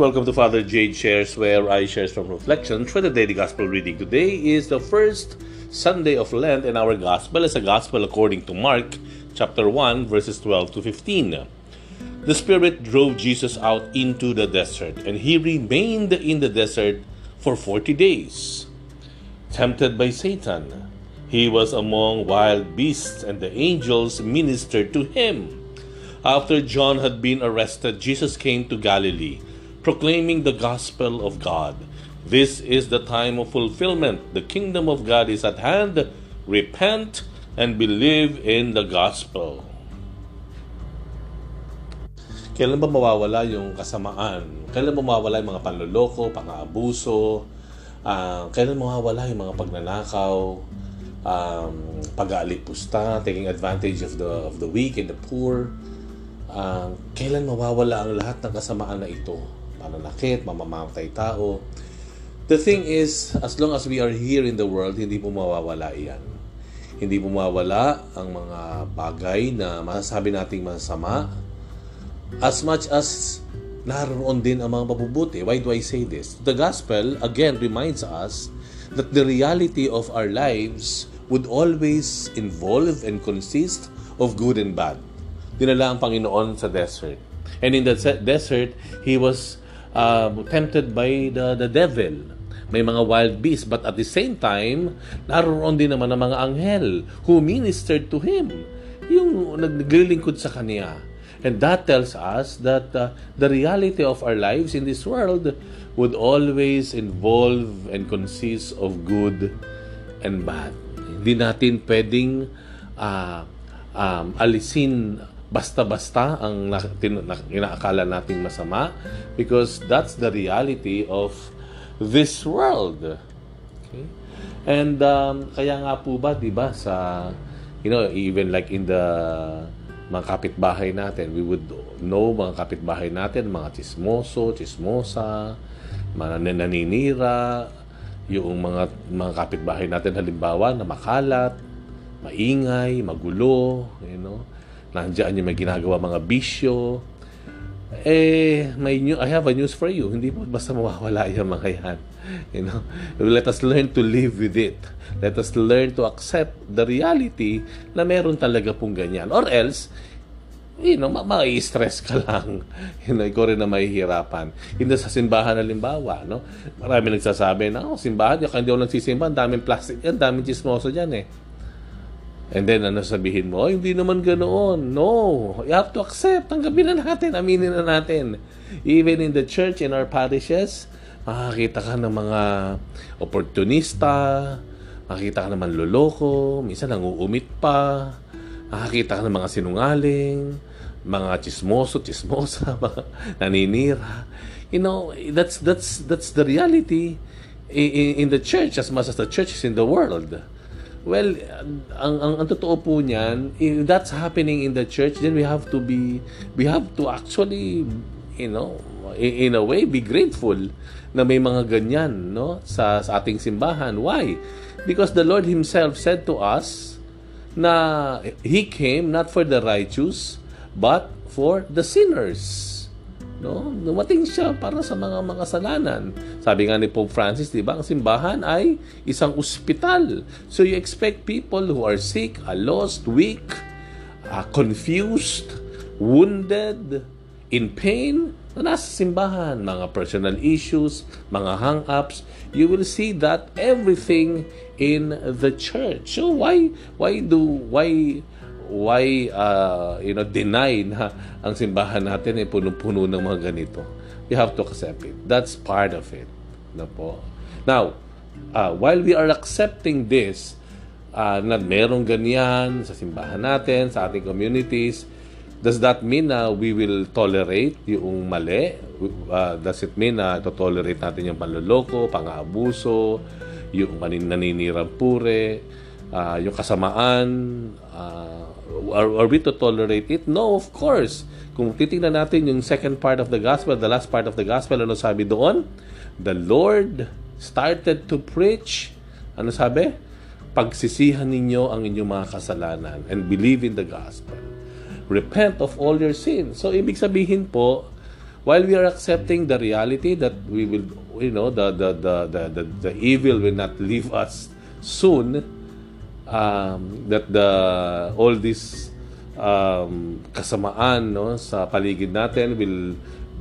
Welcome to Father Jade Shares, where I share from reflections for the daily gospel reading. Today is the first Sunday of Lent, and our gospel is a gospel according to Mark chapter 1, verses 12 to 15. The Spirit drove Jesus out into the desert, and he remained in the desert for 40 days. Tempted by Satan, he was among wild beasts, and the angels ministered to him. After John had been arrested, Jesus came to Galilee proclaiming the gospel of God. This is the time of fulfillment. The kingdom of God is at hand. Repent and believe in the gospel. Kailan ba mawawala yung kasamaan? Kailan ba mawawala yung mga panloloko, pang-aabuso? Uh, kailan mawawala yung mga pagnanakaw, um, pag-aalipusta, taking advantage of the of the weak and the poor? Uh, kailan mawawala ang lahat ng kasamaan na ito? Pananakit, mamamatay tao. The thing is, as long as we are here in the world, hindi po mawawala iyan. Hindi po mawawala ang mga bagay na masasabi nating masama as much as naroon din ang mga mabubuti. Why do I say this? The gospel, again, reminds us that the reality of our lives would always involve and consist of good and bad. Dinala ang Panginoon sa desert. And in the desert, He was uh, tempted by the, the devil. May mga wild beasts, but at the same time, naroon din naman ang mga anghel who ministered to him. Yung naglilingkod sa kanya. And that tells us that uh, the reality of our lives in this world would always involve and consist of good and bad. Hindi natin pwedeng uh, um, alisin basta-basta ang inaakala nating masama because that's the reality of this world. Okay? And um, kaya nga po ba, 'di ba, sa you know, even like in the mga kapitbahay natin, we would know mga kapitbahay natin, mga chismoso, chismosa, mga naninira, yung mga mga kapitbahay natin halimbawa na makalat, maingay, magulo, you know nandiyan yung may ginagawa mga bisyo, eh, may new, I have a news for you. Hindi po basta mawawala yung mga yan. You know, let us learn to live with it. Let us learn to accept the reality na meron talaga pong ganyan. Or else, you know, ma- stress ka lang. You know, ikaw rin na mahihirapan. Hindi sa simbahan na limbawa, no? Marami nagsasabi na, oh, simbahan, yung hindi ako nagsisimba, ang daming plastic yan, daming chismoso dyan eh. And then, ano sabihin mo? Oh, hindi naman ganoon. No. You have to accept. Tanggapin na natin. Aminin na natin. Even in the church, in our parishes, makakita ka ng mga oportunista, makakita ka ng manloloko, minsan nanguumit pa, makakita ka ng mga sinungaling, mga chismoso, chismosa, mga naninira. You know, that's that's that's the reality in, in the church as much as the church is in the world. Well, ang, ang, ang totoo po niyan, if that's happening in the church, then we have to be, we have to actually, you know, in, in a way, be grateful na may mga ganyan, no, sa, sa ating simbahan. Why? Because the Lord Himself said to us na He came not for the righteous, but for the sinners. No? Dumating siya para sa mga makasalanan. Sabi nga ni Pope Francis, di ba, ang simbahan ay isang ospital. So you expect people who are sick, are lost, weak, uh, confused, wounded, in pain, na nasa simbahan, mga personal issues, mga hang-ups, you will see that everything in the church. So why why do why why uh, you know deny na ang simbahan natin ay punong-puno ng mga ganito. We have to accept it. That's part of it. Na po. Now, uh, while we are accepting this, uh, na merong ganyan sa simbahan natin, sa ating communities, does that mean na we will tolerate yung mali? Uh, does it mean na to-tolerate natin yung panloloko, pang-aabuso, yung naninirang pure, uh, yung kasamaan, uh, are, are we to tolerate it? No, of course. Kung titingnan natin yung second part of the gospel, the last part of the gospel, ano sabi doon? The Lord started to preach. Ano sabi? Pagsisihan ninyo ang inyong mga kasalanan and believe in the gospel. Repent of all your sins. So, ibig sabihin po, while we are accepting the reality that we will, you know, the the the the, the, the evil will not leave us soon, um, that the all this um, kasamaan no sa paligid natin will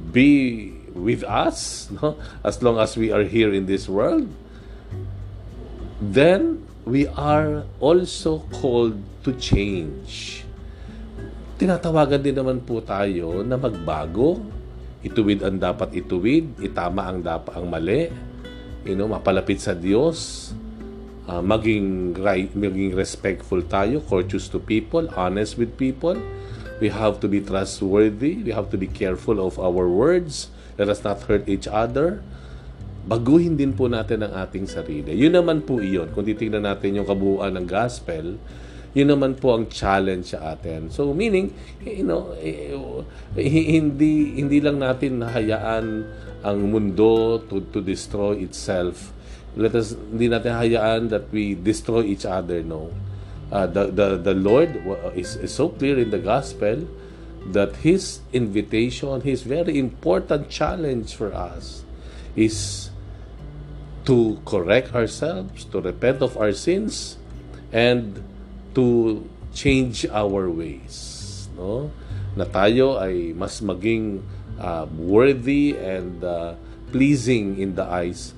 be with us no? As long as we are here in this world then we are also called to change. Tinatawagan din naman po tayo na magbago. Ituwid ang dapat ituwid itama ang dapat ang mali you know mapalapit sa Diyos uh, maging right, maging respectful tayo, courteous to people, honest with people. We have to be trustworthy. We have to be careful of our words. Let us not hurt each other. Baguhin din po natin ang ating sarili. Yun naman po iyon. Kung titingnan natin yung kabuuan ng gospel, yun naman po ang challenge sa atin. So meaning, you know, eh, hindi hindi lang natin hayaan ang mundo to to destroy itself let us hindi natin hayaan that we destroy each other no? Uh, the, the the Lord is, is so clear in the gospel that his invitation his very important challenge for us is to correct ourselves to repent of our sins and to change our ways no? Na tayo ay mas maging uh, worthy and uh, pleasing in the eyes